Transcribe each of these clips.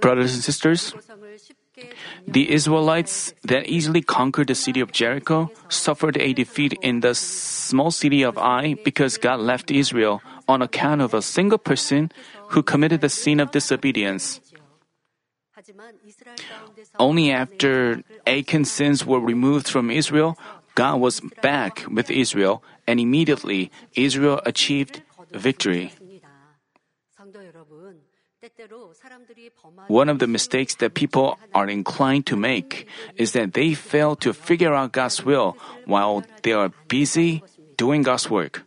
Brothers and sisters, the Israelites that easily conquered the city of Jericho suffered a defeat in the small city of Ai because God left Israel on account of a single person who committed the sin of disobedience. Only after Achan's sins were removed from Israel, God was back with Israel, and immediately Israel achieved victory. One of the mistakes that people are inclined to make is that they fail to figure out God's will while they are busy doing God's work.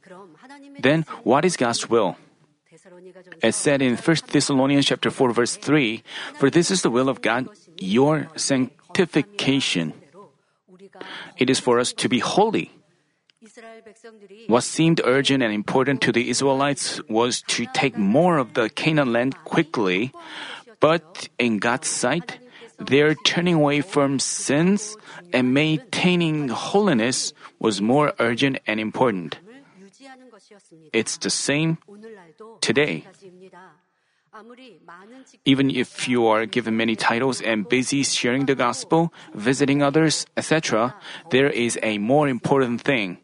Then, what is God's will? As said in 1 Thessalonians chapter 4 verse 3, for this is the will of God, your sanctification. It is for us to be holy. What seemed urgent and important to the Israelites was to take more of the Canaan land quickly, but in God's sight, their turning away from sins and maintaining holiness was more urgent and important. It's the same today. Even if you are given many titles and busy sharing the gospel, visiting others, etc., there is a more important thing.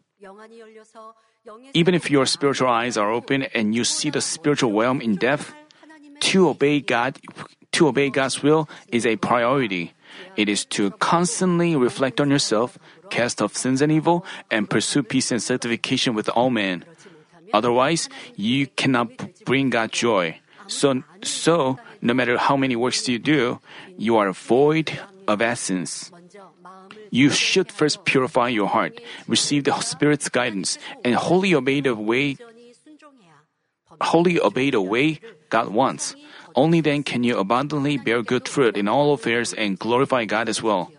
Even if your spiritual eyes are open and you see the spiritual realm in depth, to obey God, to obey God's will is a priority. It is to constantly reflect on yourself, cast off sins and evil, and pursue peace and sanctification with all men. Otherwise, you cannot bring God joy. So, so no matter how many works you do, you are void of essence. You should first purify your heart, receive the Spirit's guidance, and wholly obey the way wholly obey the way God wants. Only then can you abundantly bear good fruit in all affairs and glorify God as well.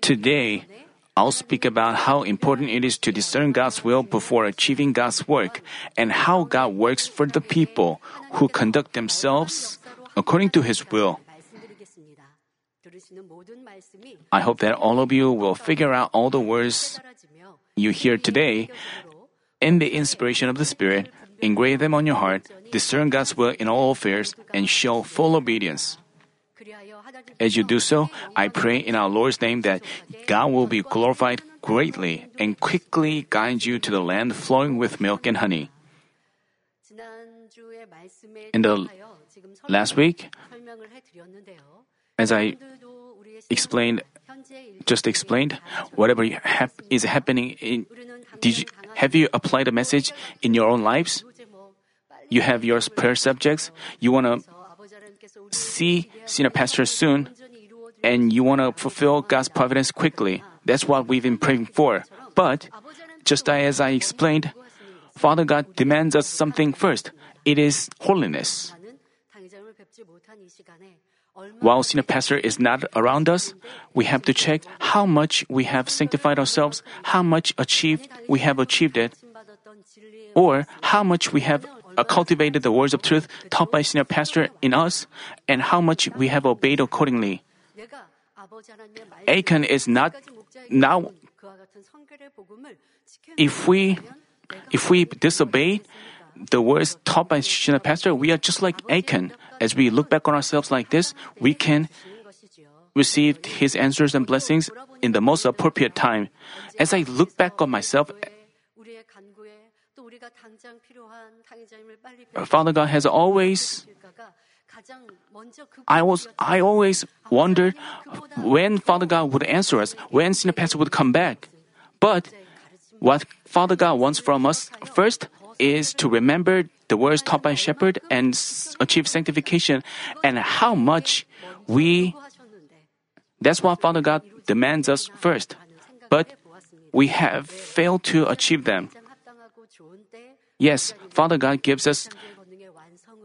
Today, I'll speak about how important it is to discern God's will before achieving God's work and how God works for the people who conduct themselves according to His will. I hope that all of you will figure out all the words you hear today in the inspiration of the Spirit, engrave them on your heart, discern God's will in all affairs, and show full obedience. As you do so, I pray in our Lord's name that God will be glorified greatly and quickly guide you to the land flowing with milk and honey. In the last week, as I explained, just explained, whatever hap- is happening in, did you, have you applied the message in your own lives? You have your prayer subjects. You want to see senior pastor soon, and you want to fulfill God's providence quickly. That's what we've been praying for. But just as I explained, Father God demands us something first. It is holiness. While senior pastor is not around us, we have to check how much we have sanctified ourselves, how much achieved we have achieved it, or how much we have cultivated the words of truth taught by senior pastor in us, and how much we have obeyed accordingly. Achan is not now. If we if we disobey the words taught by senior pastor, we are just like Achan. As we look back on ourselves like this, we can receive his answers and blessings in the most appropriate time. As I look back on myself, Father God has always I was I always wondered when Father God would answer us, when Senior Pastor would come back. But what Father God wants from us first is to remember the words taught by shepherd and achieve sanctification and how much we that's what Father God demands us first. But we have failed to achieve them. Yes, Father God gives us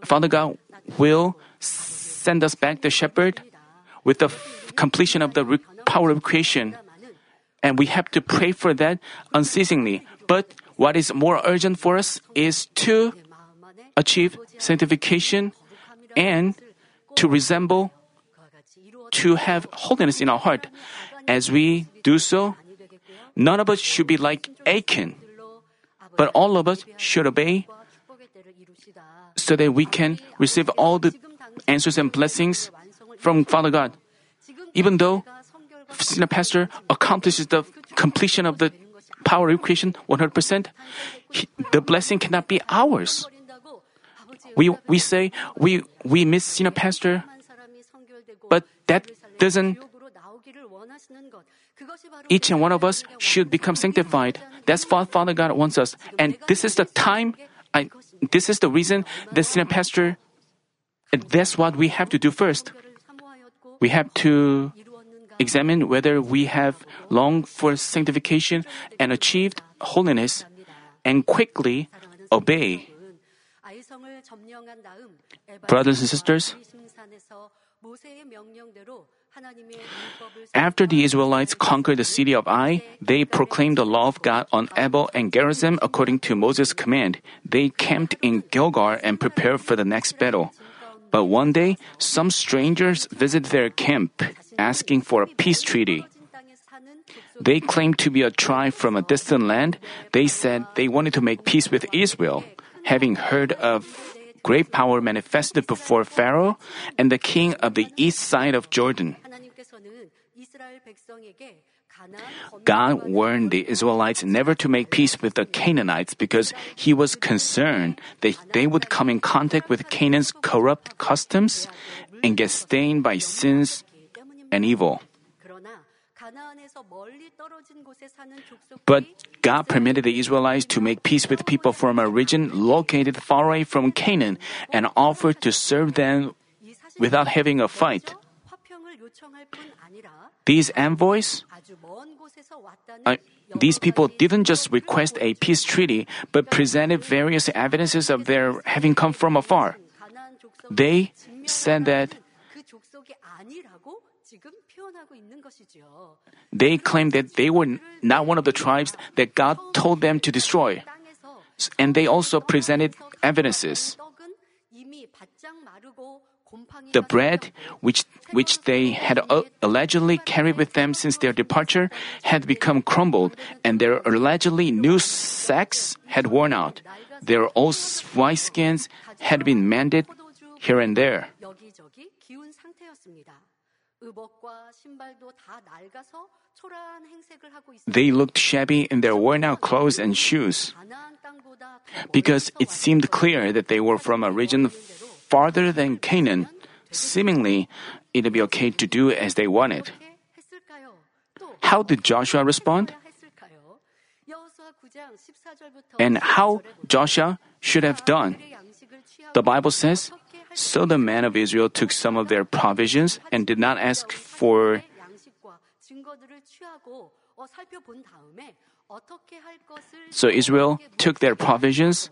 Father God will send us back the shepherd with the f- completion of the re- power of creation. And we have to pray for that unceasingly. But what is more urgent for us is to achieve sanctification and to resemble, to have holiness in our heart. As we do so, none of us should be like Achan, but all of us should obey so that we can receive all the answers and blessings from Father God. Even though senior pastor accomplishes the completion of the power of creation 100%, he, the blessing cannot be ours. We, we say we, we miss senior pastor, but that doesn't each and one of us should become sanctified. That's what Father God wants us. And this is the time, I, this is the reason the senior pastor, that's what we have to do first. We have to examine whether we have longed for sanctification and achieved holiness and quickly obey. Brothers and sisters, after the Israelites conquered the city of Ai, they proclaimed the law of God on Ebal and Gerizim according to Moses' command. They camped in Gilgal and prepared for the next battle. But one day, some strangers visited their camp, asking for a peace treaty. They claimed to be a tribe from a distant land. They said they wanted to make peace with Israel. Having heard of great power manifested before Pharaoh and the king of the east side of Jordan. God warned the Israelites never to make peace with the Canaanites because he was concerned that they would come in contact with Canaan's corrupt customs and get stained by sins and evil. But God permitted the Israelites to make peace with people from a region located far away from Canaan and offered to serve them without having a fight. These envoys, uh, these people didn't just request a peace treaty, but presented various evidences of their having come from afar. They said that they claimed that they were not one of the tribes that God told them to destroy. And they also presented evidences. The bread, which, which they had uh, allegedly carried with them since their departure, had become crumbled, and their allegedly new sacks had worn out. Their old wineskins had been mended here and there. They looked shabby in their worn out clothes and shoes. Because it seemed clear that they were from a region farther than Canaan, seemingly it'd be okay to do as they wanted. How did Joshua respond? And how Joshua should have done? The Bible says, so the men of Israel took some of their provisions and did not ask for so Israel took their provisions,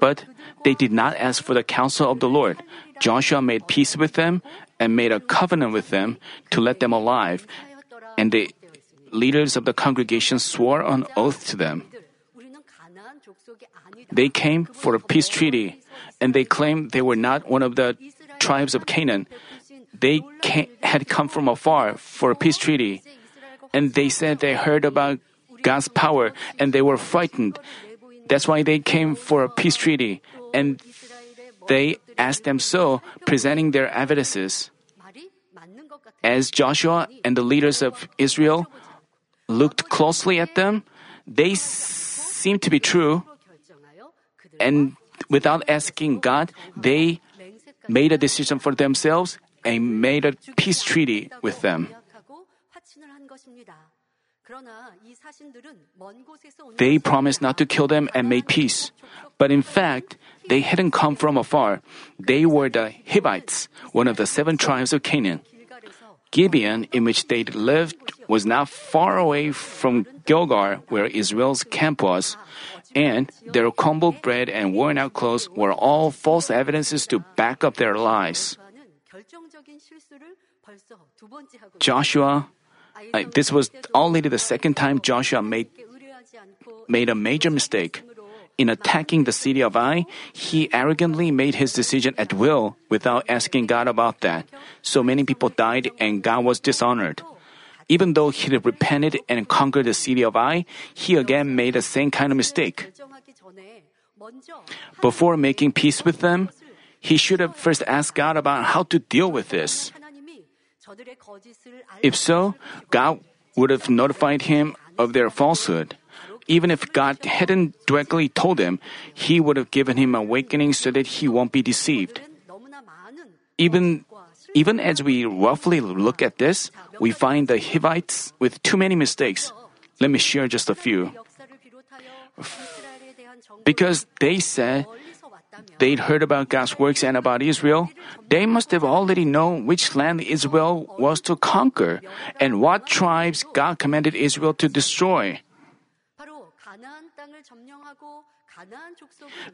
but they did not ask for the counsel of the Lord. Joshua made peace with them and made a covenant with them to let them alive, and the leaders of the congregation swore on oath to them. They came for a peace treaty, and they claimed they were not one of the tribes of Canaan. They had come from afar for a peace treaty, and they said they heard about God's power and they were frightened. That's why they came for a peace treaty, and they asked them so, presenting their evidences. As Joshua and the leaders of Israel looked closely at them, they seemed to be true, and without asking God, they made a decision for themselves and made a peace treaty with them. They promised not to kill them and made peace. But in fact, they hadn't come from afar. They were the Hivites, one of the seven tribes of Canaan. Gibeon, in which they lived, was not far away from Gilgal, where Israel's camp was, and their crumbled bread and worn out clothes were all false evidences to back up their lies. Joshua, uh, this was already the second time Joshua made, made a major mistake. In attacking the city of Ai, he arrogantly made his decision at will without asking God about that. So many people died and God was dishonored. Even though he repented and conquered the city of Ai, he again made the same kind of mistake. Before making peace with them, he should have first asked God about how to deal with this. If so, God would have notified him of their falsehood. Even if God hadn't directly told him, he would have given him awakening so that he won't be deceived. Even even as we roughly look at this, we find the Hivites with too many mistakes. Let me share just a few. Because they said they'd heard about God's works and about Israel, they must have already known which land Israel was to conquer and what tribes God commanded Israel to destroy.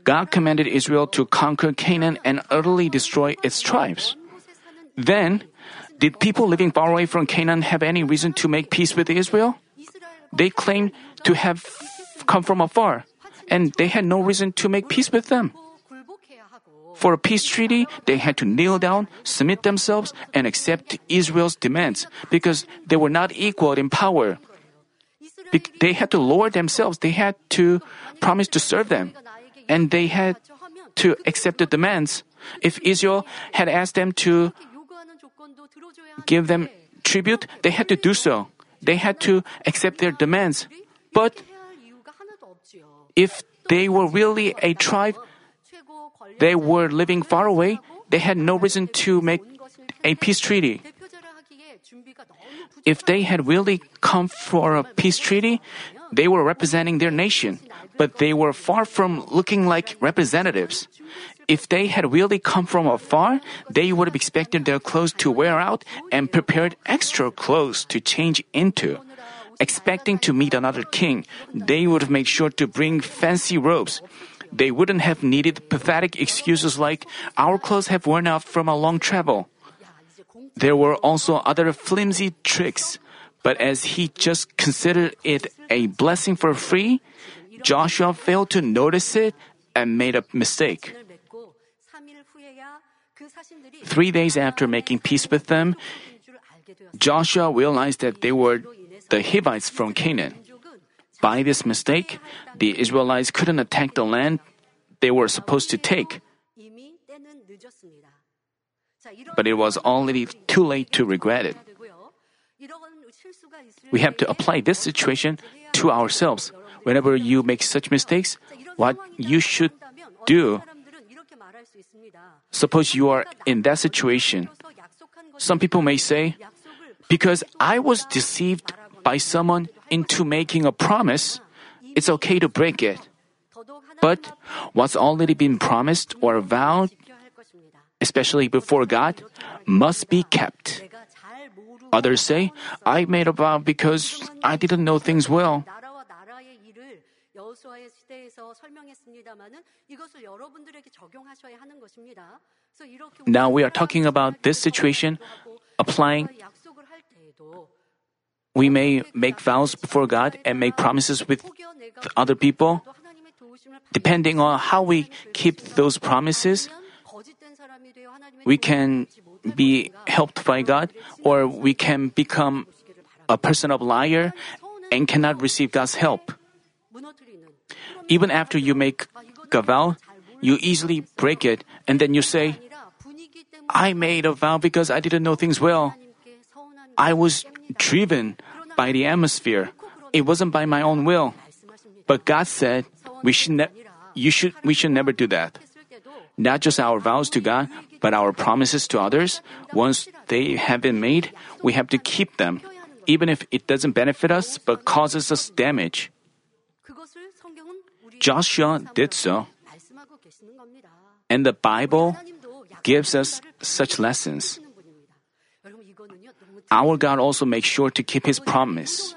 God commanded Israel to conquer Canaan and utterly destroy its tribes. Then, did people living far away from Canaan have any reason to make peace with Israel? They claimed to have come from afar, and they had no reason to make peace with them. For a peace treaty, they had to kneel down, submit themselves, and accept Israel's demands because they were not equal in power. They had to lower themselves, they had to promise to serve them, and they had to accept the demands. If Israel had asked them to give them tribute, they had to do so. They had to accept their demands. But if they were really a tribe, they were living far away, they had no reason to make a peace treaty. If they had really come for a peace treaty, they were representing their nation, but they were far from looking like representatives. If they had really come from afar, they would have expected their clothes to wear out and prepared extra clothes to change into. Expecting to meet another king, they would have made sure to bring fancy robes. They wouldn't have needed pathetic excuses like, our clothes have worn out from a long travel. There were also other flimsy tricks, but as he just considered it a blessing for free, Joshua failed to notice it and made a mistake. Three days after making peace with them, Joshua realized that they were the Hivites from Canaan. By this mistake, the Israelites couldn't attack the land they were supposed to take. But it was already too late to regret it. We have to apply this situation to ourselves. Whenever you make such mistakes, what you should do. Suppose you are in that situation. Some people may say, because I was deceived by someone into making a promise, it's okay to break it. But what's already been promised or vowed, especially before God, must be kept. Others say, I made a vow because I didn't know things well. Now we are talking about this situation applying. We may make vows before God and make promises with other people. Depending on how we keep those promises, we can be helped by God or we can become a person of liar and cannot receive God's help. Even after you make a vow, you easily break it and then you say, I made a vow because I didn't know things well. I was driven by the atmosphere. It wasn't by my own will. But God said, we should ne- you should, we should never do that. Not just our vows to God, but our promises to others. Once they have been made, we have to keep them, even if it doesn't benefit us but causes us damage. Joshua did so. And the Bible gives us such lessons. Our God also makes sure to keep his promise.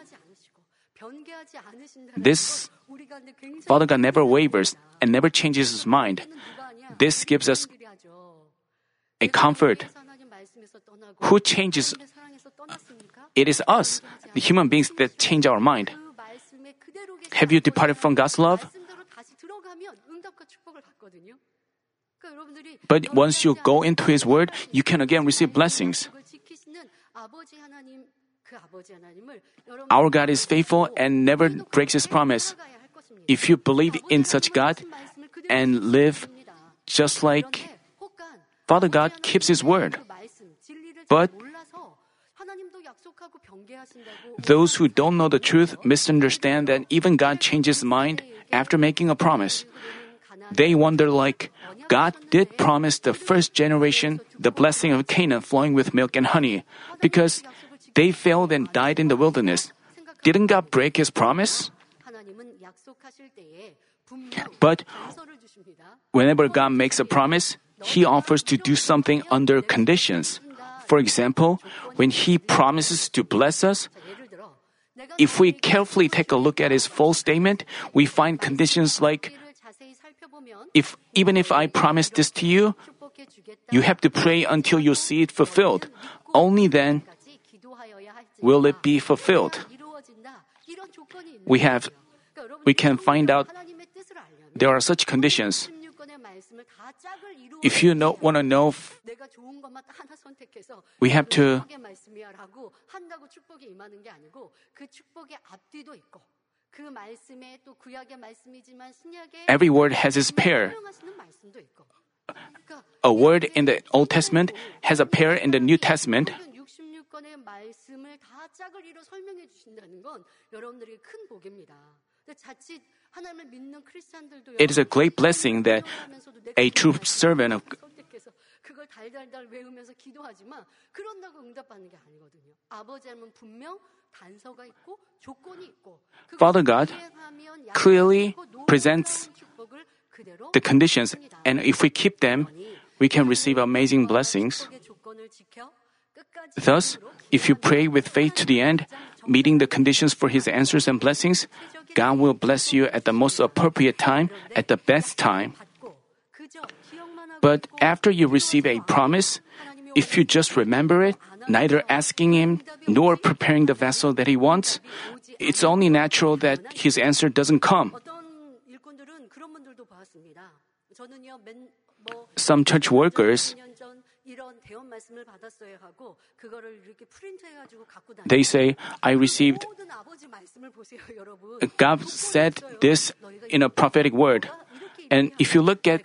This Father God never wavers and never changes his mind. This gives us a comfort. Who changes? It is us, the human beings, that change our mind. Have you departed from God's love? But once you go into His Word, you can again receive blessings. Our God is faithful and never breaks his promise. If you believe in such God and live just like Father God keeps his word. But those who don't know the truth misunderstand that even God changes his mind after making a promise. They wonder like, God did promise the first generation the blessing of Canaan flowing with milk and honey because they failed and died in the wilderness. Didn't God break his promise? But whenever God makes a promise, he offers to do something under conditions. For example, when he promises to bless us, if we carefully take a look at his full statement, we find conditions like if even if I promise this to you, you have to pray until you see it fulfilled. Only then will it be fulfilled. We have we can find out there are such conditions. If you know, want to know, we have to Every word has its pair. A word in the Old Testament has a pair in the New Testament. It is a great blessing that a true servant of 그걸 달달달 외우면서 기도하지만 그런다고 응답받는 게 아니거든요. 아버지 하면 분명 단서가 있고 조건이 있고 Father God clearly presents the conditions and if we keep them, we can receive amazing blessings. Thus, if you pray with faith to the end, meeting the conditions for His answers and blessings, God will bless you at the most appropriate time, at the best time. But after you receive a promise, if you just remember it, neither asking Him nor preparing the vessel that He wants, it's only natural that His answer doesn't come. Some church workers they say, I received, God said this in a prophetic word. And if you look at,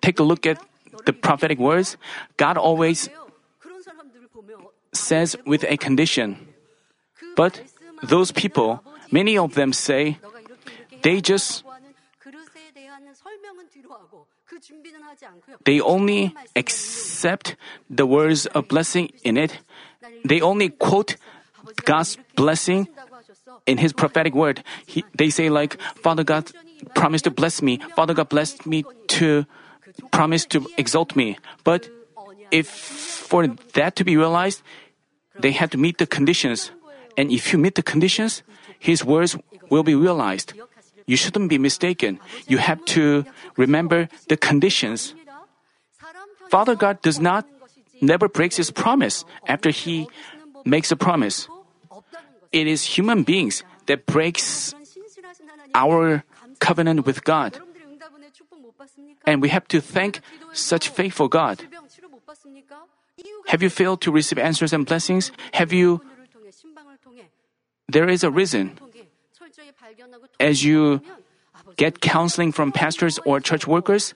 take a look at the prophetic words, God always says with a condition. But those people, many of them say, they just they only accept the words of blessing in it. They only quote God's blessing in His prophetic word. He, they say like, Father God promised to bless me. Father God blessed me to promise to exalt me. But if for that to be realized, they had to meet the conditions. And if you meet the conditions, His words will be realized. You shouldn't be mistaken. You have to remember the conditions. Father God does not never breaks his promise after he makes a promise. It is human beings that breaks our covenant with God. And we have to thank such faithful God. Have you failed to receive answers and blessings? Have you There is a reason. As you get counseling from pastors or church workers,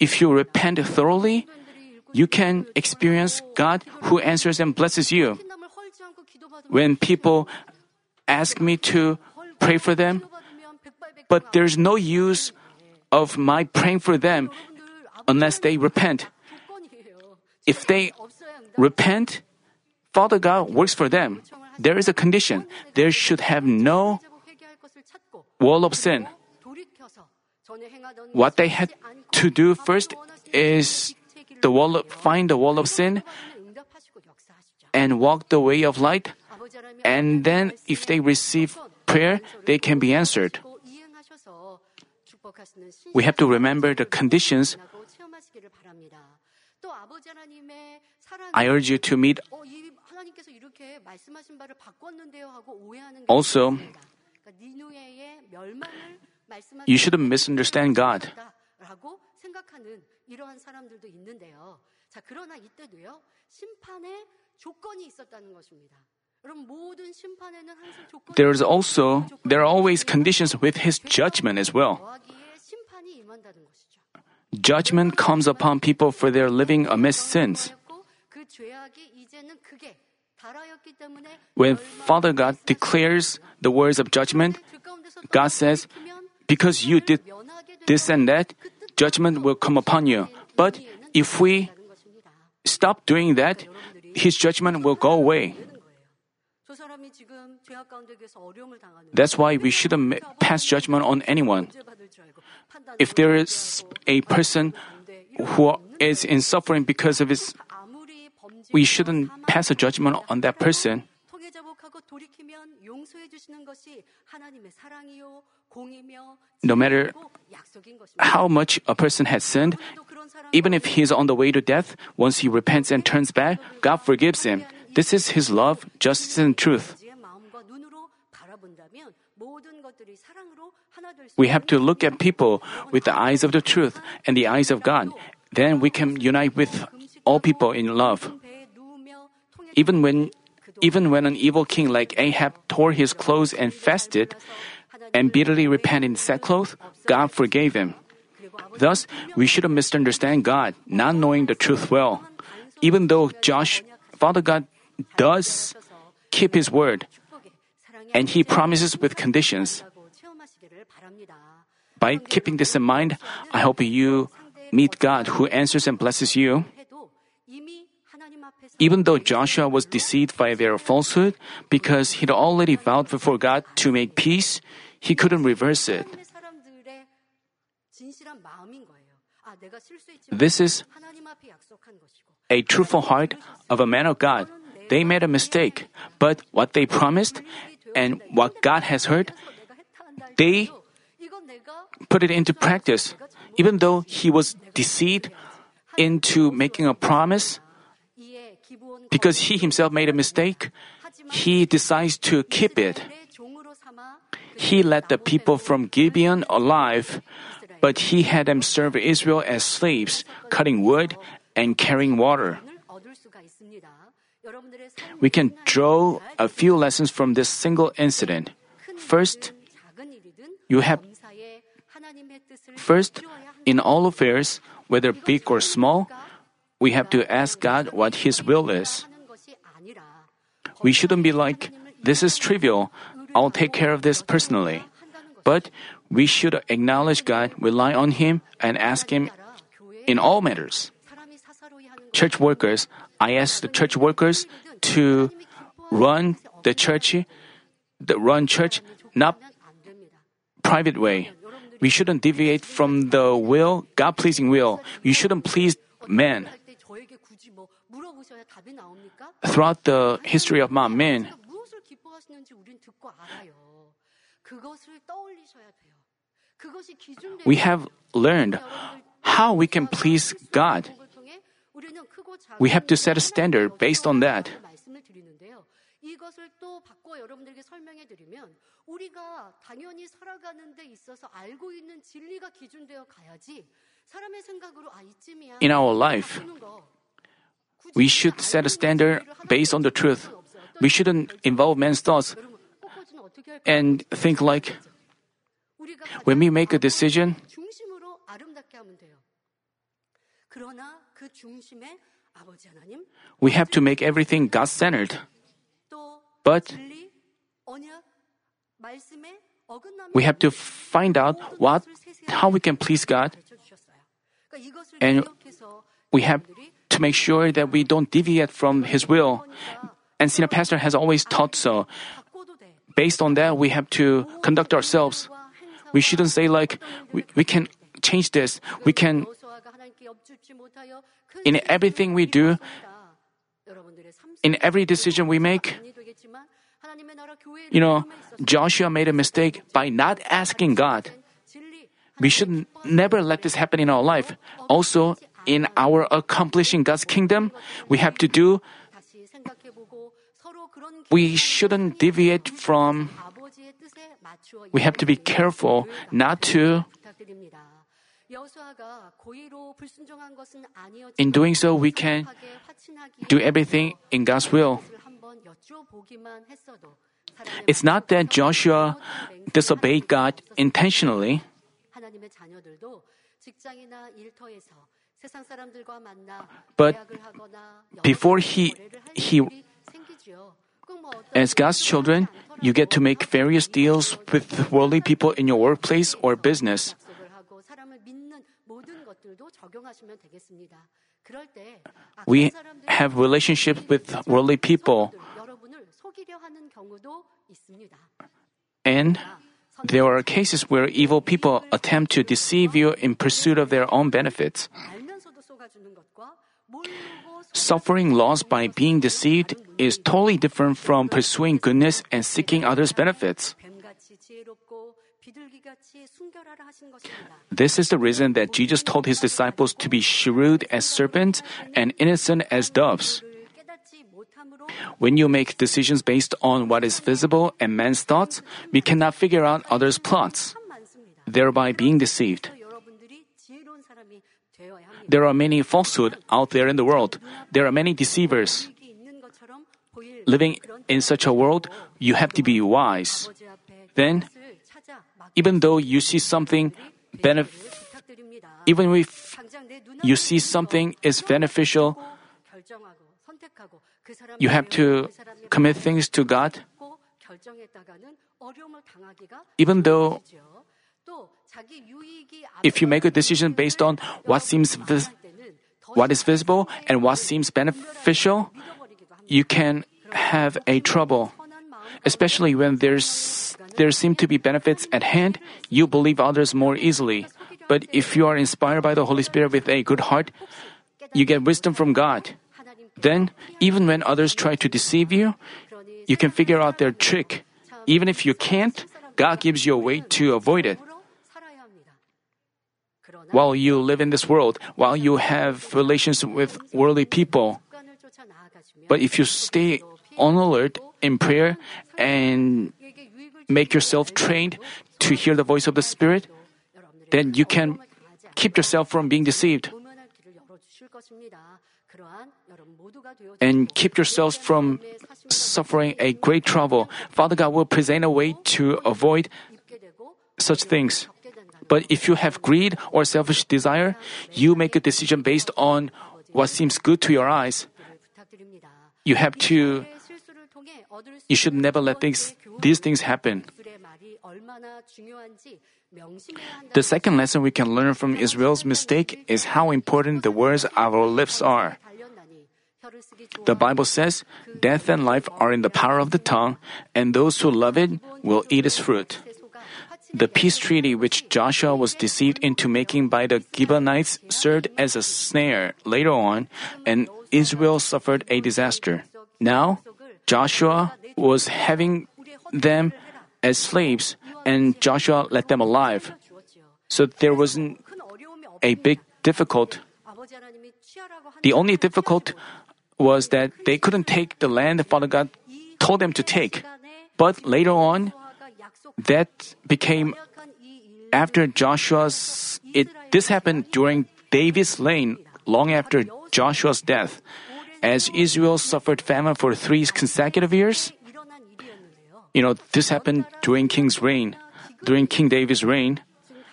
if you repent thoroughly, you can experience God who answers and blesses you. When people ask me to pray for them, but there's no use of my praying for them unless they repent. If they repent, Father God works for them. There is a condition. There should have no wall of sin. What they had to do first is the wall of, find the wall of sin and walk the way of light. And then if they receive prayer, they can be answered. We have to remember the conditions. I urge you to meet. Also, you shouldn't misunderstand God. 이러한 사람들도 있는데요. 자, 그러나 이때도요. 심판의 조건이 있었다는 것입니다. 여러분 모든 심판에는 항상 조건이 There is also 있고 there are always conditions with his judgment as well. 더하기에 심판이 임한다는 것이죠. Judgment comes upon people for their living amidst sins. When Father God declares the words of judgment, God says, Because you did this and that, judgment will come upon you. But if we stop doing that, His judgment will go away. That's why we shouldn't pass judgment on anyone. If there is a person who is in suffering because of his we shouldn't pass a judgment on that person. No matter how much a person has sinned, even if he is on the way to death, once he repents and turns back, God forgives him. This is his love, justice, and truth. We have to look at people with the eyes of the truth and the eyes of God. Then we can unite with all people in love. Even when, even when an evil king like Ahab tore his clothes and fasted and bitterly repented in sackcloth, God forgave him. Thus, we shouldn't misunderstand God, not knowing the truth well. Even though Josh, Father God does keep his word, and he promises with conditions. By keeping this in mind, I hope you meet God who answers and blesses you even though Joshua was deceived by their falsehood, because he'd already vowed before God to make peace, he couldn't reverse it. This is a truthful heart of a man of God. They made a mistake, but what they promised and what God has heard, they put it into practice. Even though he was deceived into making a promise, because he himself made a mistake, he decides to keep it. He let the people from Gibeon alive, but he had them serve Israel as slaves, cutting wood and carrying water. We can draw a few lessons from this single incident. First, you have First, in all affairs, whether big or small, we have to ask God what His will is. We shouldn't be like, this is trivial, I'll take care of this personally. But we should acknowledge God, rely on Him, and ask Him in all matters. Church workers, I ask the church workers to run the church, the run church, not private way. We shouldn't deviate from the will, God pleasing will. We shouldn't please men. Throughout the history of man, 제가 무엇을 기뻐하시는지 우린 듣고 알아요. 그것을 떠올리셔야 돼요. 그것이 기준되는 we have learned how we can please God. We have to set a standard based on that. 말씀을 드리는데요. 이것을 또 바꿔 여러분들에게 설명해 드리면 우리가 당연히 살아가는 데 있어서 알고 있는 진리가 기준되어 가야지 사람의 생각으로 아 이쯤이야. In our life, 바꾸는 거. 굳이 we should set a standard based on the truth. We shouldn't involve man's thoughts and think like when we make a decision, we have to make everything God centered. But we have to find out what, how we can please God, and we have to make sure that we don't deviate from His will. And senior pastor has always taught so. Based on that, we have to conduct ourselves. We shouldn't say like we, we can change this. We can in everything we do, in every decision we make, you know, Joshua made a mistake by not asking God. We should never let this happen in our life. Also, in our accomplishing God's kingdom, we have to do, we shouldn't deviate from, we have to be careful not to. In doing so, we can do everything in God's will. It's not that Joshua disobeyed God intentionally. But before he, he, as God's children, you get to make various deals with worldly people in your workplace or business. We have relationships with worldly people. And there are cases where evil people attempt to deceive you in pursuit of their own benefits. Suffering loss by being deceived is totally different from pursuing goodness and seeking others' benefits. This is the reason that Jesus told his disciples to be shrewd as serpents and innocent as doves. When you make decisions based on what is visible and man's thoughts, we cannot figure out others' plots, thereby being deceived. There are many falsehoods out there in the world. There are many deceivers. Living in such a world, you have to be wise. Then, even though you see something benefit, even if you see something is beneficial, you have to commit things to God. Even though if you make a decision based on what seems vis- what is visible and what seems beneficial, you can have a trouble. Especially when there's there seem to be benefits at hand, you believe others more easily. But if you are inspired by the Holy Spirit with a good heart, you get wisdom from God. Then, even when others try to deceive you, you can figure out their trick. Even if you can't, God gives you a way to avoid it. While you live in this world, while you have relations with worldly people, but if you stay on alert in prayer and make yourself trained to hear the voice of the Spirit, then you can keep yourself from being deceived and keep yourselves from suffering a great trouble. Father God will present a way to avoid such things. But if you have greed or selfish desire, you make a decision based on what seems good to your eyes. You have to, you should never let things, these things happen. The second lesson we can learn from Israel's mistake is how important the words of our lips are. The Bible says, Death and life are in the power of the tongue, and those who love it will eat its fruit. The peace treaty which Joshua was deceived into making by the Gibeonites served as a snare later on, and Israel suffered a disaster. Now, Joshua was having them as slaves, and Joshua let them alive. So there wasn't a big difficult. The only difficult was that they couldn't take the land Father God told them to take. But later on, that became after Joshua's it this happened during David's reign long after Joshua's death. As Israel suffered famine for 3 consecutive years you know this happened during king's reign during king David's reign.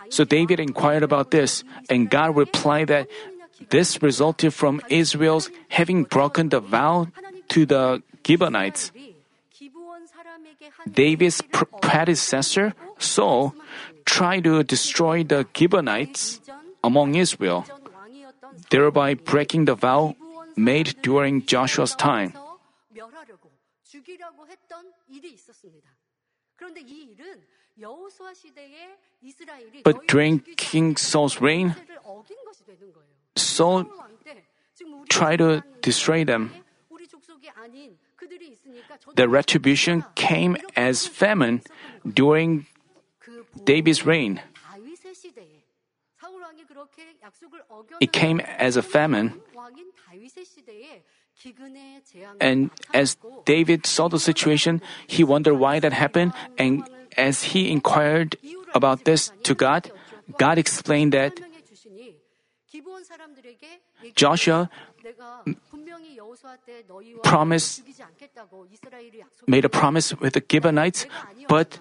So David inquired about this and God replied that this resulted from Israel's having broken the vow to the Gibeonites David's pr- predecessor, Saul, tried to destroy the Gibeonites among Israel, thereby breaking the vow made during Joshua's time. But during King Saul's reign, Saul tried to destroy them. The retribution came as famine during David's reign. It came as a famine. And as David saw the situation, he wondered why that happened. And as he inquired about this to God, God explained that Joshua promise, made a promise with the Gibeonites, but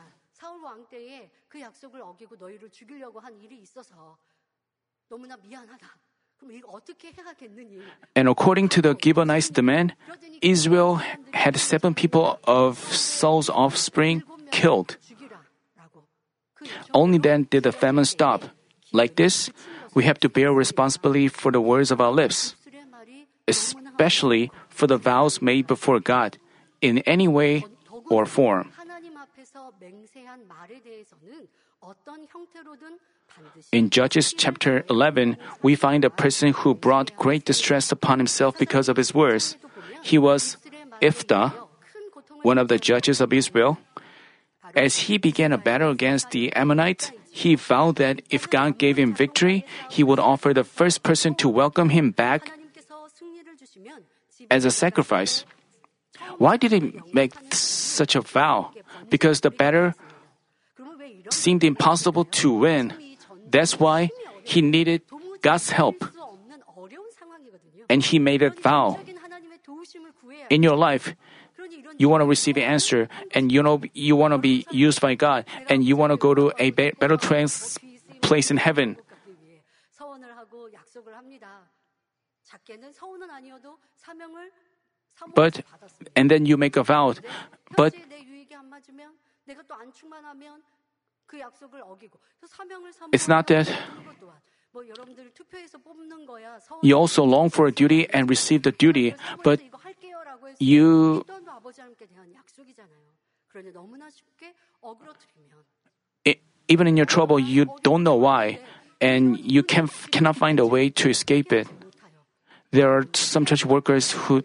and according to the Gibeonites' demand, Israel had seven people of Saul's offspring killed. Only then did the famine stop. Like this, we have to bear responsibility for the words of our lips especially for the vows made before God in any way or form. In Judges chapter 11, we find a person who brought great distress upon himself because of his words. He was Ifta, one of the judges of Israel. As he began a battle against the Ammonites, he vowed that if God gave him victory, he would offer the first person to welcome him back as a sacrifice. Why did he make such a vow? Because the battle seemed impossible to win. That's why he needed God's help. And he made a vow. In your life, you want to receive an answer, and you know you want to be used by God, and you want to go to a better place in heaven. But, and then you make a vow. But, it's not that you also long for a duty and receive the duty, but you even in your trouble you don't know why and you can cannot find a way to escape it there are some church workers who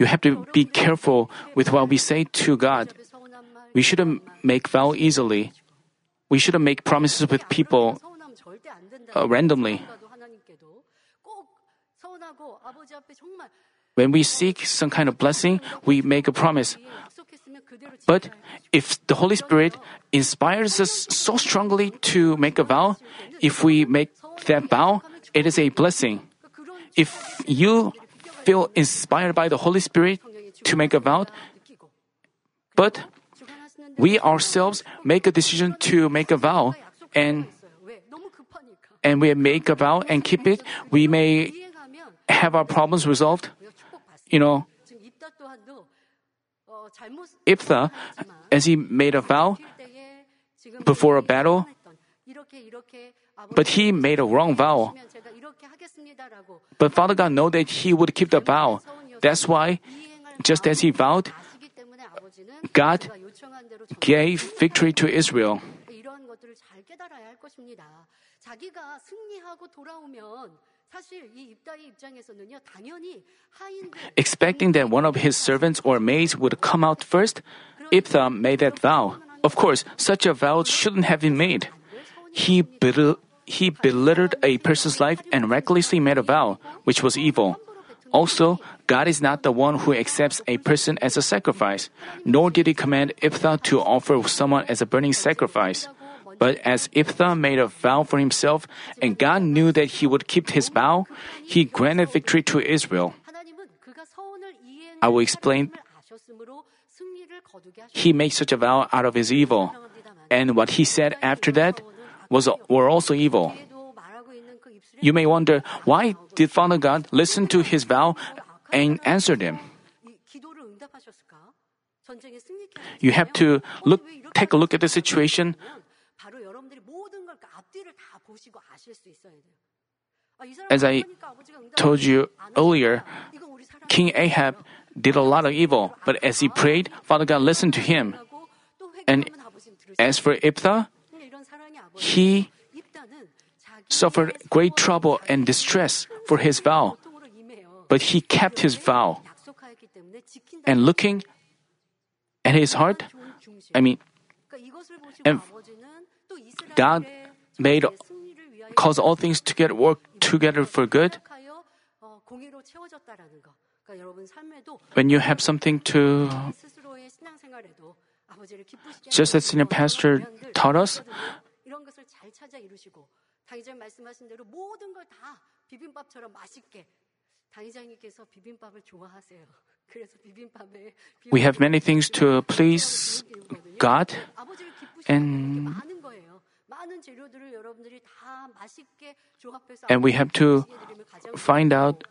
you have to be careful with what we say to God. We shouldn't make vow easily. We shouldn't make promises with people uh, randomly. When we seek some kind of blessing, we make a promise. But if the Holy Spirit inspires us so strongly to make a vow, if we make that vow, it is a blessing. If you feel inspired by the Holy Spirit to make a vow, but we ourselves make a decision to make a vow and and we make a vow and keep it, we may have our problems resolved. You know, Iptha, as he made a vow before a battle, but he made a wrong vow. But Father God knew that he would keep the vow. That's why, just as he vowed, God gave victory to Israel. Expecting that one of his servants or maids would come out first, Ipthah made that vow. Of course, such a vow shouldn't have been made. He he belittled a person's life and recklessly made a vow, which was evil. Also, God is not the one who accepts a person as a sacrifice, nor did he command Iphtha to offer someone as a burning sacrifice. But as Iphtha made a vow for himself, and God knew that he would keep his vow, he granted victory to Israel. I will explain. He made such a vow out of his evil. And what he said after that, was, were also evil. You may wonder, why did Father God listen to his vow and answered him? You have to look, take a look at the situation. As I told you earlier, King Ahab did a lot of evil, but as he prayed, Father God listened to him. And as for Iptah, he suffered great trouble and distress for his vow, but he kept his vow. And looking at his heart, I mean, and God made cause all things to get work together for good. When you have something to just as senior pastor taught us, 찾아 이루시고 당의장 말씀하신 대로 모든 걸 다 비빔밥처럼 맛있게 당의장님께서 비빔밥을 좋아하세요. 그래서 비빔밥에 We have many things to please God, 아버지를 기쁘시게 and- 많은 거예요. 많은 재료들을 여러분들이 다 맛있게 조합해서 And we have to 아버지께 드리면 가장 find out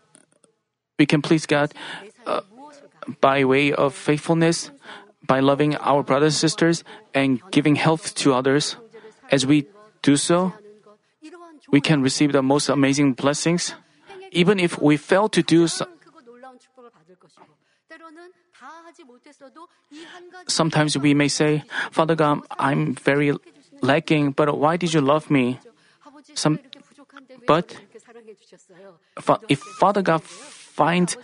we can please God 내 삶이 무엇인가? by way of faithfulness, by loving our brothers and sisters, and giving health to others. As we do so, we can receive the most amazing blessings, even if we fail to do so. Sometimes we may say, Father God, I'm very lacking, but why did you love me? Some, but if Father God finds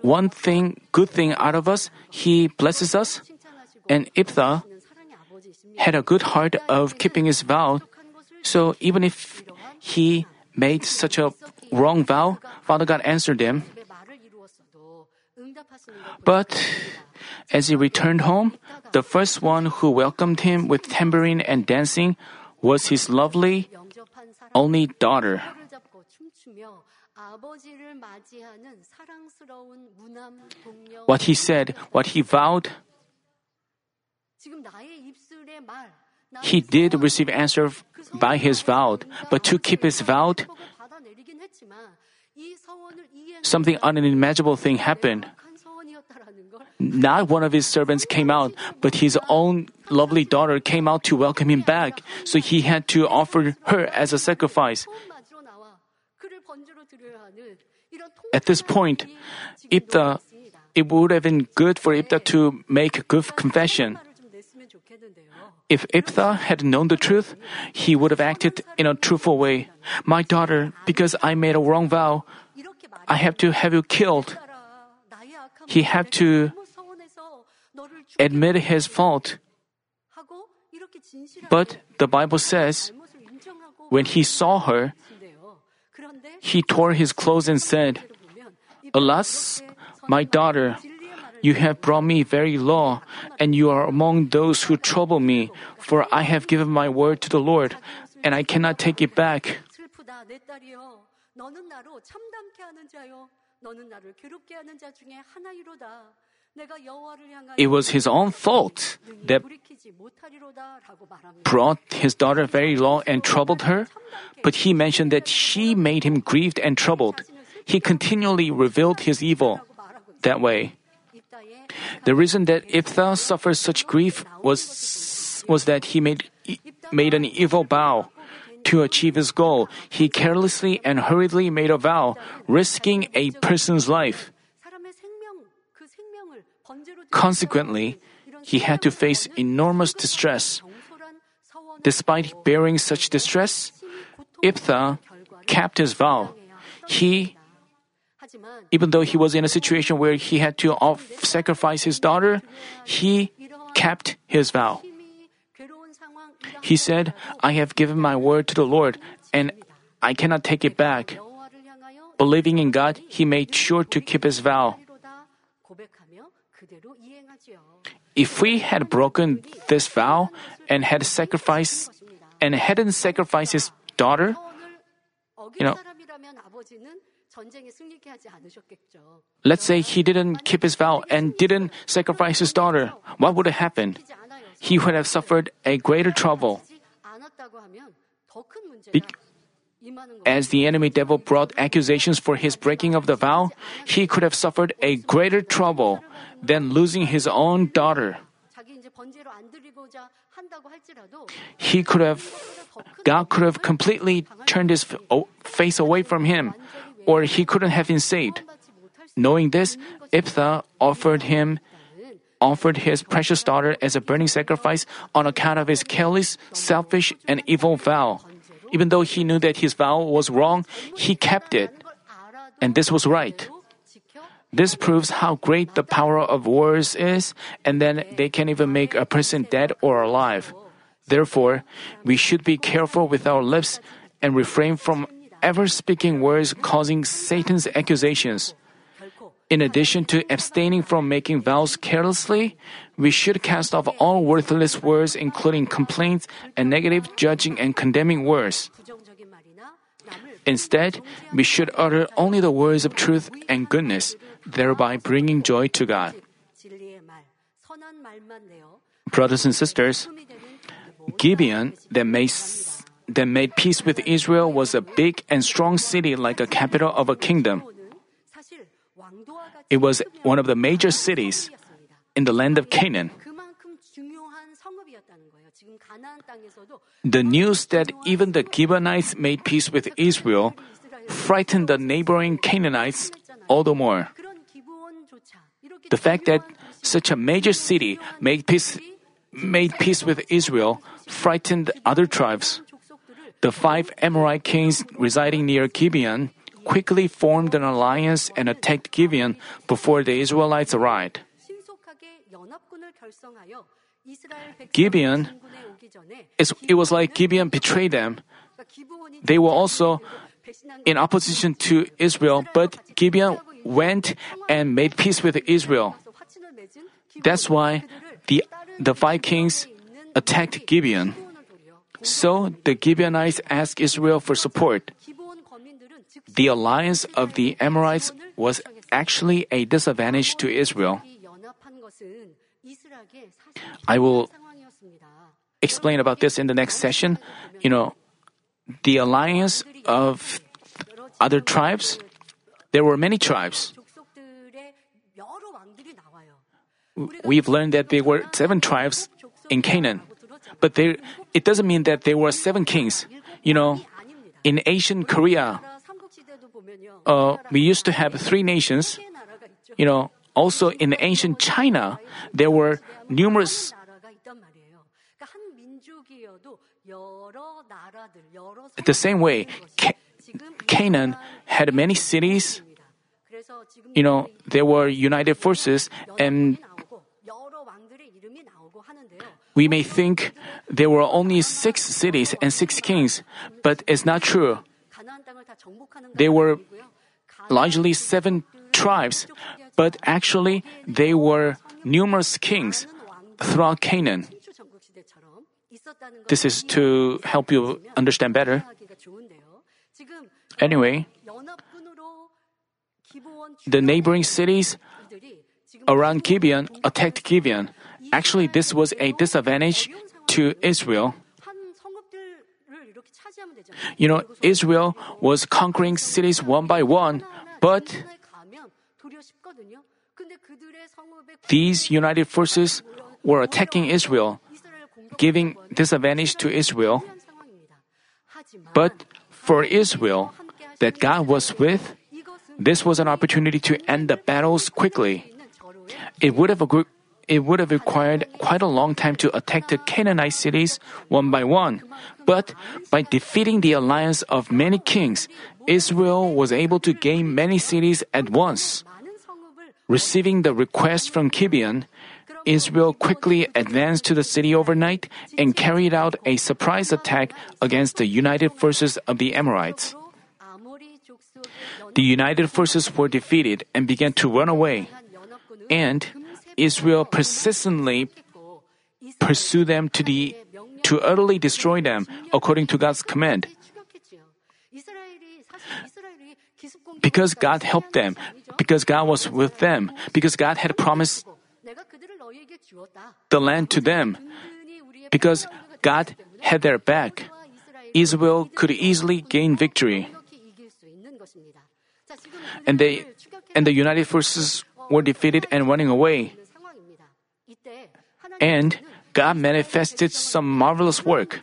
one thing, good thing out of us, He blesses us. And Iptha had a good heart of keeping his vow. So even if he made such a wrong vow, Father God answered him. But as he returned home, the first one who welcomed him with tambourine and dancing was his lovely only daughter. What he said, what he vowed, he did receive answer by his vow, but to keep his vow, something unimaginable thing happened. Not one of his servants came out, but his own lovely daughter came out to welcome him back, so he had to offer her as a sacrifice. At this point, Ipta, it would have been good for Ipta to make good confession. If Iptha had known the truth, he would have acted in a truthful way. My daughter, because I made a wrong vow, I have to have you killed. He had to admit his fault. But the Bible says, when he saw her, he tore his clothes and said, Alas, my daughter, you have brought me very low, and you are among those who trouble me, for I have given my word to the Lord, and I cannot take it back. It was his own fault that brought his daughter very low and troubled her, but he mentioned that she made him grieved and troubled. He continually revealed his evil. That way, the reason that Iphtha suffered such grief was, was that he made, made an evil vow. To achieve his goal, he carelessly and hurriedly made a vow, risking a person's life. Consequently, he had to face enormous distress. Despite bearing such distress, Iptha kept his vow. He even though he was in a situation where he had to off- sacrifice his daughter, he kept his vow. He said, I have given my word to the Lord, and I cannot take it back. Believing in God, he made sure to keep his vow. If we had broken this vow and had sacrificed and hadn't sacrificed his daughter, you know, Let's say he didn't keep his vow and didn't sacrifice his daughter. What would have happened? He would have suffered a greater trouble. Be- as the enemy devil brought accusations for his breaking of the vow, he could have suffered a greater trouble than losing his own daughter. He could have, God could have completely turned his face away from him, or he couldn't have been saved. Knowing this, Iptha offered him offered his precious daughter as a burning sacrifice on account of his careless, selfish, and evil vow. Even though he knew that his vow was wrong, he kept it. And this was right. This proves how great the power of words is, and then they can even make a person dead or alive. Therefore, we should be careful with our lips and refrain from ever speaking words causing Satan's accusations. In addition to abstaining from making vows carelessly, we should cast off all worthless words, including complaints and negative, judging, and condemning words. Instead, we should utter only the words of truth and goodness, thereby bringing joy to God. Brothers and sisters, Gibeon, that may that made peace with Israel was a big and strong city like a capital of a kingdom. It was one of the major cities in the land of Canaan. The news that even the Gibeonites made peace with Israel frightened the neighboring Canaanites all the more. The fact that such a major city made peace, made peace with Israel frightened other tribes. The five Amorite kings residing near Gibeon quickly formed an alliance and attacked Gibeon before the Israelites arrived. Gibeon, it was like Gibeon betrayed them. They were also in opposition to Israel, but Gibeon went and made peace with Israel. That's why the, the five kings attacked Gibeon. So the Gibeonites asked Israel for support. The alliance of the Amorites was actually a disadvantage to Israel. I will explain about this in the next session. You know, the alliance of other tribes, there were many tribes. We've learned that there were seven tribes in Canaan. But it doesn't mean that there were seven kings. You know, in ancient Korea, uh, we used to have three nations. You know, also in ancient China, there were numerous. The same way, Ca- Canaan had many cities. You know, there were united forces, and we may think there were only six cities and six kings, but it's not true. There were largely seven tribes, but actually they were numerous kings throughout Canaan. This is to help you understand better. Anyway, the neighboring cities around Gibeon attacked Gibeon, Actually, this was a disadvantage to Israel. You know, Israel was conquering cities one by one, but these united forces were attacking Israel, giving disadvantage to Israel. But for Israel, that God was with, this was an opportunity to end the battles quickly. It would have it would have required quite a long time to attack the Canaanite cities one by one. But by defeating the alliance of many kings, Israel was able to gain many cities at once. Receiving the request from Gibeon, Israel quickly advanced to the city overnight and carried out a surprise attack against the united forces of the Amorites. The united forces were defeated and began to run away. And Israel persistently pursue them to the to utterly destroy them according to God's command. Because God helped them, because God was with them, because God had promised the land to them, because God had their back, Israel could easily gain victory. And they and the United Forces were defeated and running away. And God manifested some marvelous work.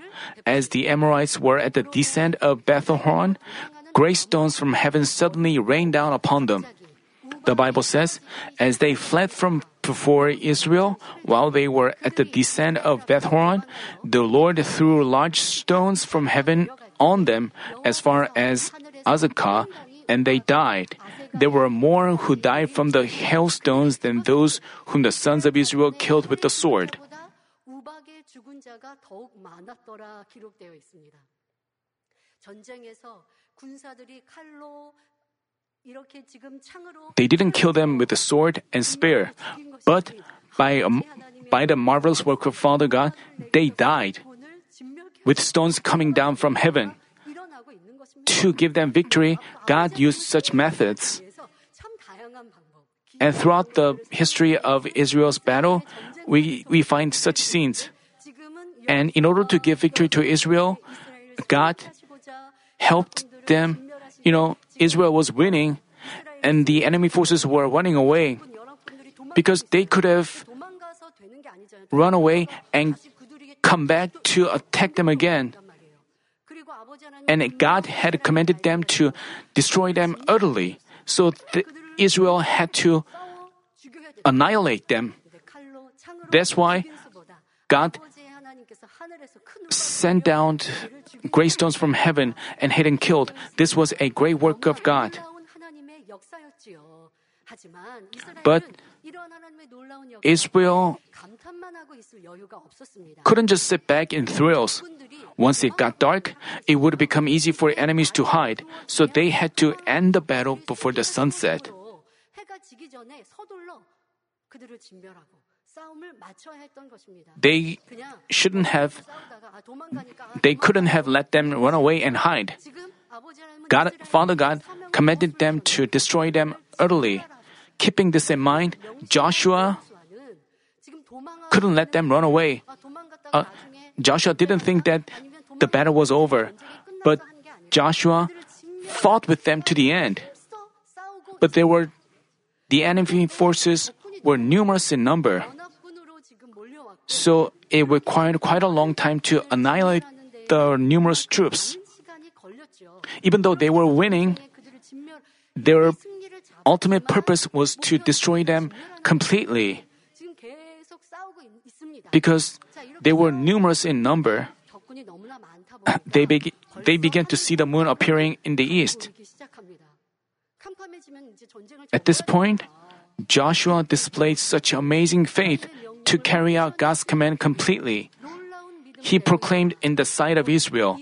As the Amorites were at the descent of Bethel Horon, great stones from heaven suddenly rained down upon them. The Bible says, as they fled from before Israel, while they were at the descent of Beth Horon, the Lord threw large stones from heaven on them as far as Azekah, and they died there were more who died from the hailstones than those whom the sons of Israel killed with the sword. They didn't kill them with the sword and spear, but by, um, by the marvelous work of Father God, they died with stones coming down from heaven to give them victory, God used such methods. And throughout the history of Israel's battle, we, we find such scenes. And in order to give victory to Israel, God helped them. You know, Israel was winning, and the enemy forces were running away because they could have run away and come back to attack them again and God had commanded them to destroy them utterly. So th- Israel had to annihilate them. That's why God sent down gray stones from heaven and hidden killed. This was a great work of God. But Israel couldn't just sit back in thrills. Once it got dark, it would become easy for enemies to hide, so they had to end the battle before the sunset. They shouldn't have, they couldn't have let them run away and hide. God, Father God commanded them to destroy them utterly. Keeping this in mind, Joshua couldn't let them run away. Uh, Joshua didn't think that the battle was over, but Joshua fought with them to the end. But there were the enemy forces were numerous in number. So it required quite a long time to annihilate the numerous troops. Even though they were winning, their ultimate purpose was to destroy them completely because they were numerous in number, they, be- they began to see the moon appearing in the east. At this point, Joshua displayed such amazing faith to carry out God's command completely. He proclaimed in the sight of Israel,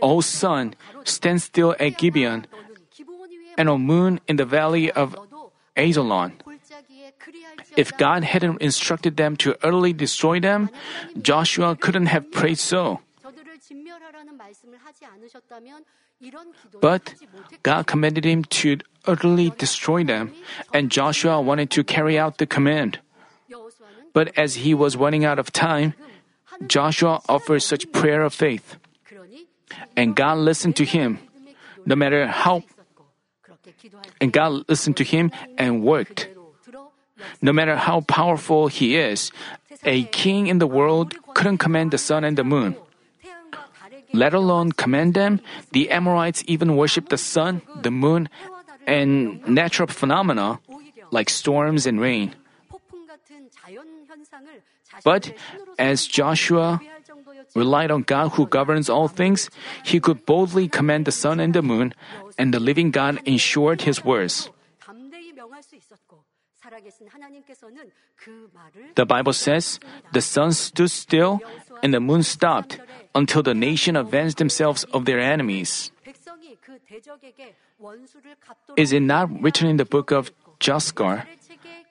O sun, stand still at Gibeon, and O moon in the valley of Aijalon. If God hadn't instructed them to utterly destroy them, Joshua couldn't have prayed so. But God commanded him to utterly destroy them, and Joshua wanted to carry out the command. But as he was running out of time, Joshua offered such prayer of faith. And God listened to him, no matter how. And God listened to him and worked. No matter how powerful he is, a king in the world couldn't command the sun and the moon. Let alone command them, the Amorites even worshipped the sun, the moon, and natural phenomena like storms and rain. But as Joshua relied on God who governs all things, he could boldly command the sun and the moon, and the living God ensured his words. The Bible says, The sun stood still and the moon stopped until the nation avenged themselves of their enemies. Is it not written in the book of Joshua,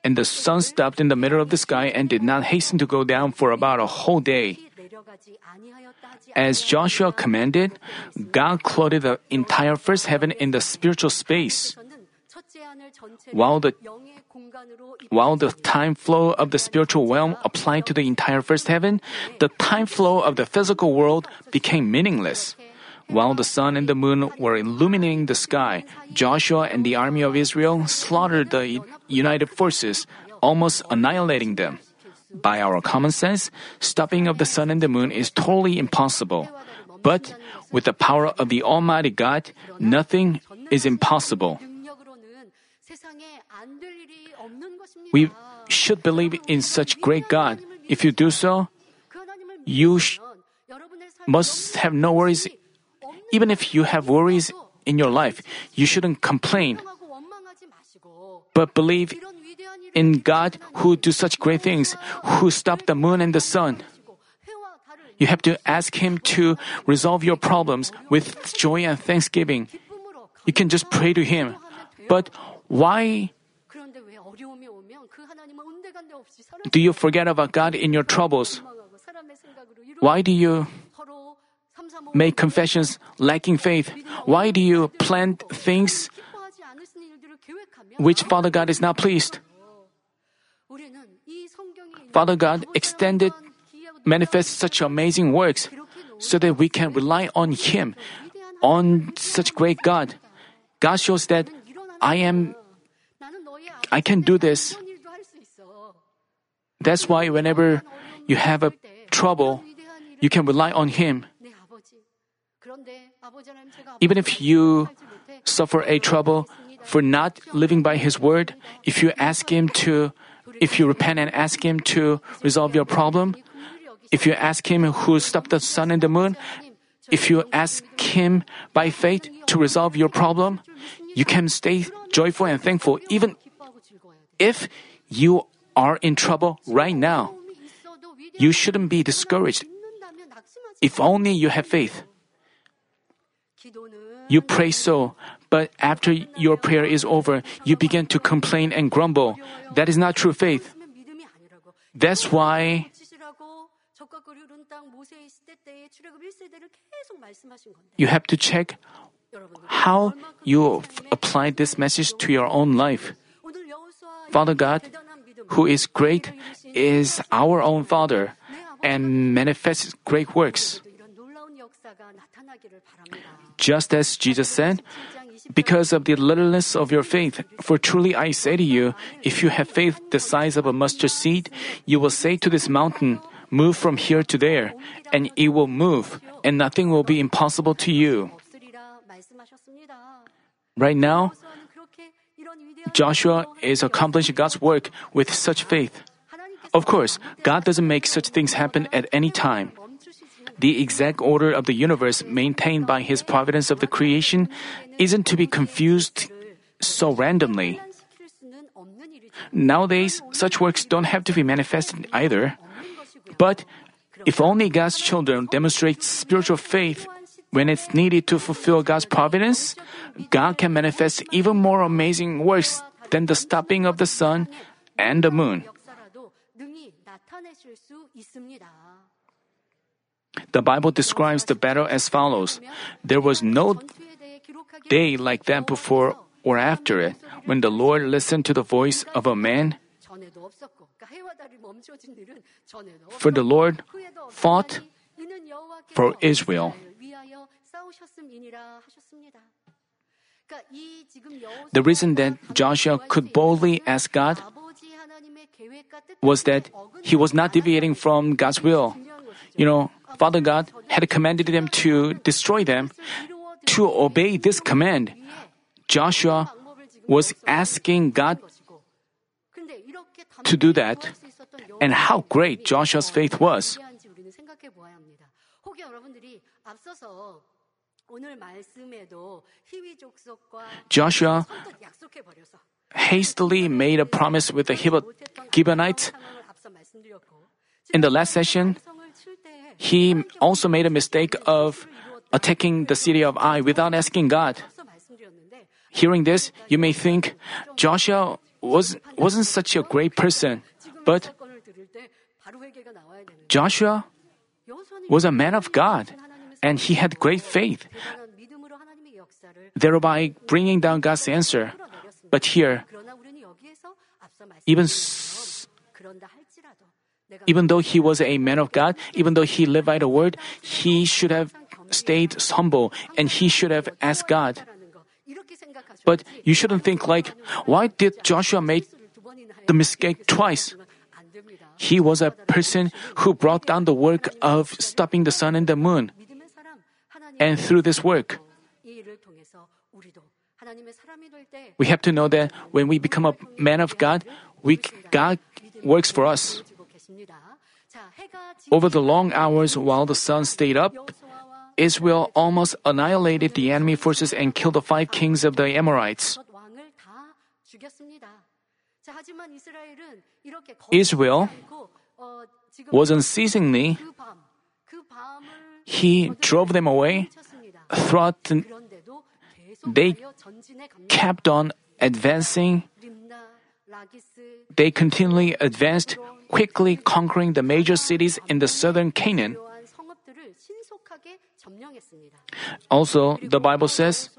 And the sun stopped in the middle of the sky and did not hasten to go down for about a whole day. As Joshua commanded, God clothed the entire first heaven in the spiritual space. While the while the time flow of the spiritual realm applied to the entire first heaven, the time flow of the physical world became meaningless. While the sun and the moon were illuminating the sky, Joshua and the army of Israel slaughtered the united forces, almost annihilating them. By our common sense, stopping of the sun and the moon is totally impossible. But with the power of the Almighty God, nothing is impossible. we should believe in such great God. If you do so, you sh- must have no worries. Even if you have worries in your life, you shouldn't complain, but believe in God who do such great things, who stopped the moon and the sun. You have to ask Him to resolve your problems with joy and thanksgiving. You can just pray to Him. But why do you forget about God in your troubles? Why do you make confessions lacking faith? Why do you plan things which Father God is not pleased? Father God extended manifests such amazing works so that we can rely on Him, on such great God. God shows that I am, I can do this that's why whenever you have a trouble, you can rely on Him. Even if you suffer a trouble for not living by His word, if you ask Him to, if you repent and ask Him to resolve your problem, if you ask Him who stopped the sun and the moon, if you ask Him by faith to resolve your problem, you can stay joyful and thankful even if you are in trouble right now. You shouldn't be discouraged. If only you have faith. You pray so, but after your prayer is over, you begin to complain and grumble. That is not true faith. That's why you have to check how you apply this message to your own life. Father God, who is great is our own Father and manifests great works. Just as Jesus said, because of the littleness of your faith, for truly I say to you, if you have faith the size of a mustard seed, you will say to this mountain, Move from here to there, and it will move, and nothing will be impossible to you. Right now, Joshua is accomplishing God's work with such faith. Of course, God doesn't make such things happen at any time. The exact order of the universe maintained by His providence of the creation isn't to be confused so randomly. Nowadays, such works don't have to be manifested either. But if only God's children demonstrate spiritual faith when it's needed to fulfill God's providence, God can manifest even more amazing works than the stopping of the sun and the moon. The Bible describes the battle as follows There was no day like that before or after it, when the Lord listened to the voice of a man. For the Lord fought for Israel. The reason that Joshua could boldly ask God was that he was not deviating from God's will. You know, Father God had commanded them to destroy them. To obey this command, Joshua was asking God to do that. And how great Joshua's faith was. Joshua hastily made a promise with the Gibeonites. In the last session, he also made a mistake of attacking the city of Ai without asking God. Hearing this, you may think Joshua was, wasn't such a great person, but Joshua was a man of God and he had great faith, thereby bringing down God's answer. But here, even even though he was a man of God, even though he lived by the word, he should have stayed humble and he should have asked God. But you shouldn't think like, why did Joshua make the mistake twice? He was a person who brought down the work of stopping the sun and the moon and through this work. We have to know that when we become a man of God, we, God works for us. Over the long hours while the sun stayed up, Israel almost annihilated the enemy forces and killed the five kings of the Amorites. Israel was unceasingly he drove them away, threatened, they kept on advancing. They continually advanced, quickly conquering the major cities in the southern Canaan. Also, the Bible says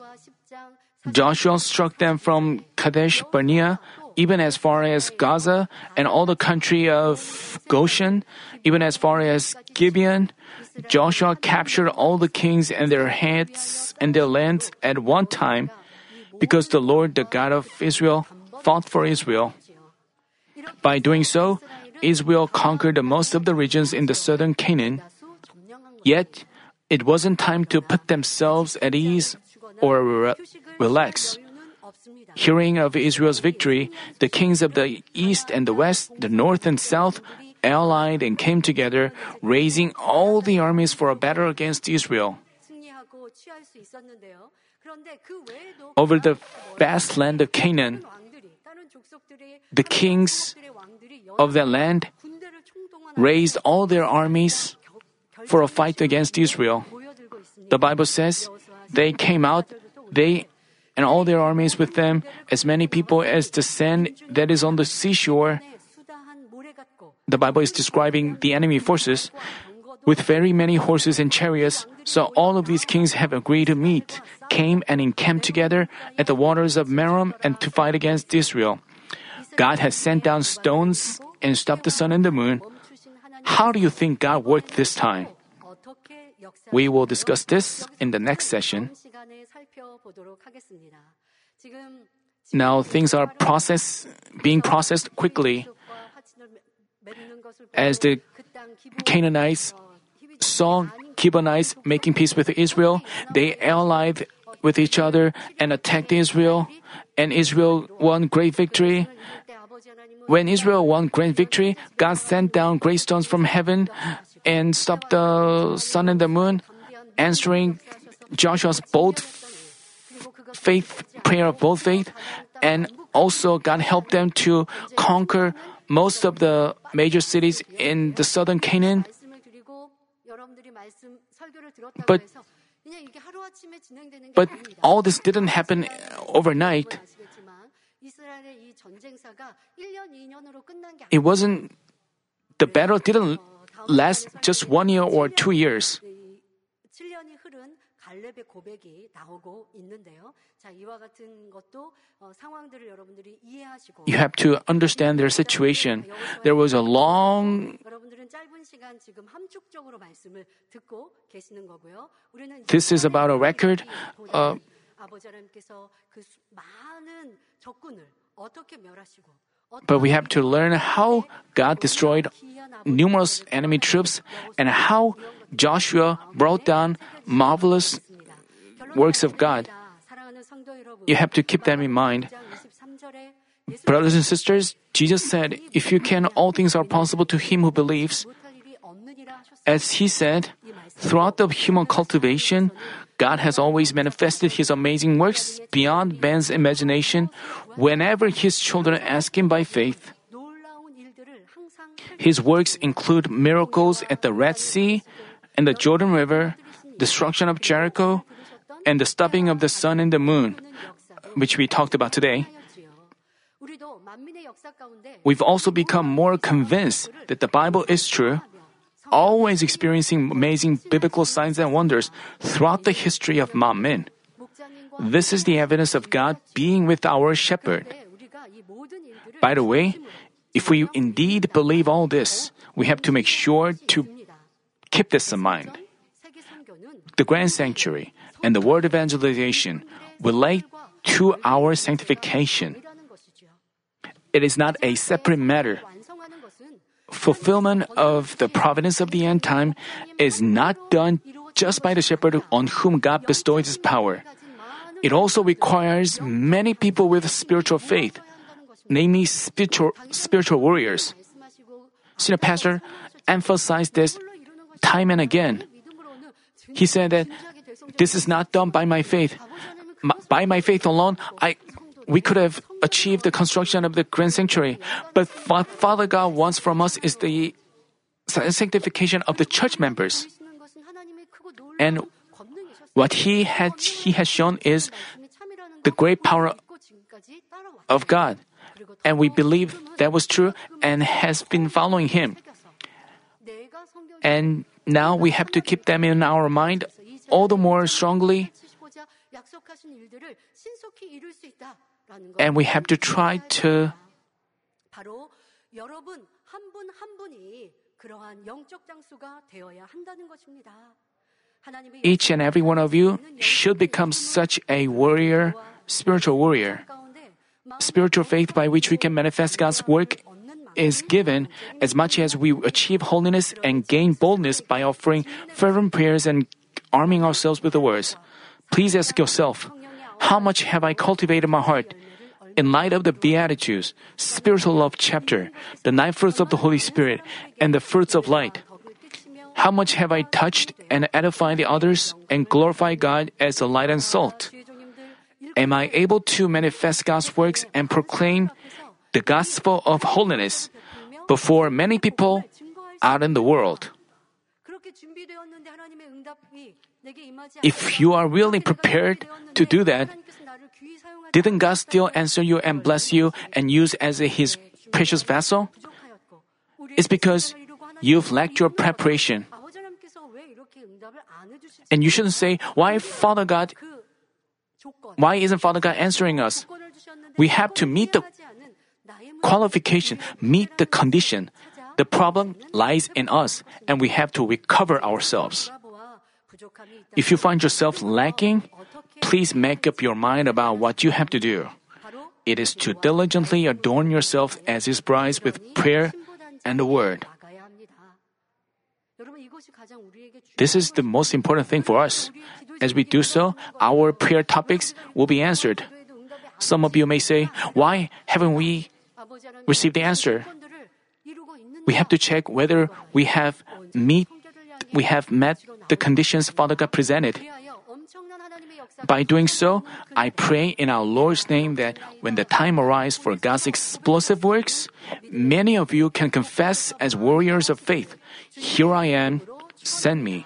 Joshua struck them from Kadesh Barnea, even as far as Gaza and all the country of Goshen, even as far as Gibeon, Joshua captured all the kings and their heads and their lands at one time because the Lord, the God of Israel, fought for Israel. By doing so, Israel conquered most of the regions in the southern Canaan. Yet, it wasn't time to put themselves at ease or re- relax. Hearing of Israel's victory, the kings of the east and the west, the north and south, allied and came together, raising all the armies for a battle against Israel. Over the vast land of Canaan, the kings of that land raised all their armies for a fight against Israel. The Bible says they came out, they and all their armies with them, as many people as the sand that is on the seashore, the Bible is describing the enemy forces with very many horses and chariots. So all of these kings have agreed to meet, came and encamped together at the waters of Merom and to fight against Israel. God has sent down stones and stopped the sun and the moon. How do you think God worked this time? We will discuss this in the next session. Now things are process, being processed quickly. As the Canaanites saw Gibeonites making peace with Israel, they allied with each other and attacked Israel, and Israel won great victory. When Israel won great victory, God sent down great stones from heaven and stopped the sun and the moon, answering Joshua's bold faith prayer of bold faith, and also God helped them to conquer most of the major cities in the southern Canaan. But, but all this didn't happen overnight. It wasn't, the battle didn't last just one year or two years. 7년이 흐른 갈렙의 고백이 나오고 있는데요. 자, 이와 같은 것도 어, 상황들을 여러분들이 이해하시고 You have to understand their situation. There was a long, 여러분들은 짧은 시간 지금 함축적으로 말씀을 듣고 계시는 거고요. 우리는 This is about a record, uh, 아버지 하나님께서 그 수- 많은 적군을 어떻게 멸하시고 but we have to learn how God destroyed numerous enemy troops and how Joshua brought down marvelous works of God. You have to keep them in mind. Brothers and sisters, Jesus said, If you can, all things are possible to him who believes. As he said, throughout the human cultivation, God has always manifested his amazing works beyond man's imagination whenever his children ask him by faith. His works include miracles at the Red Sea and the Jordan River, destruction of Jericho, and the stopping of the sun and the moon, which we talked about today. We've also become more convinced that the Bible is true, always experiencing amazing biblical signs and wonders throughout the history of man. This is the evidence of God being with our shepherd. By the way, if we indeed believe all this, we have to make sure to keep this in mind. The grand sanctuary and the word evangelization relate to our sanctification. It is not a separate matter. Fulfillment of the providence of the end time is not done just by the shepherd on whom God bestows his power. It also requires many people with spiritual faith, namely spiritual, spiritual warriors. Senior pastor emphasized this time and again. He said that this is not done by my faith. M- By my faith alone, I we could have achieved the construction of the grand sanctuary. But what Father God wants from us is the sanctification of the church members. And what he had he has shown is the great power of God. And we believe that was true and has been following him. And now we have to keep them in our mind all the more strongly, and we have to try to each and every one of you should become such a warrior, spiritual warrior. Spiritual faith by which we can manifest God's work is given as much as we achieve holiness and gain boldness by offering fervent prayers and arming ourselves with the words. Please ask yourself how much have I cultivated my heart? In light of the Beatitudes, spiritual love chapter, the nine fruits of the Holy Spirit, and the fruits of light, how much have I touched and edified the others and glorified God as the light and salt? Am I able to manifest God's works and proclaim the gospel of holiness before many people out in the world? If you are really prepared to do that, didn't God still answer you and bless you and use as His precious vessel? It's because you've lacked your preparation. And you shouldn't say, Why Father God? Why isn't Father God answering us? We have to meet the qualification, meet the condition. The problem lies in us, and we have to recover ourselves. If you find yourself lacking, please make up your mind about what you have to do. It is to diligently adorn yourself as His bride with prayer and the Word. This is the most important thing for us. As we do so, our prayer topics will be answered. Some of you may say, Why haven't we received the answer? we have to check whether we have meet we have met the conditions Father God presented. By doing so, I pray in our Lord's name that when the time arrives for God's explosive works, many of you can confess as warriors of faith Here I am, send me.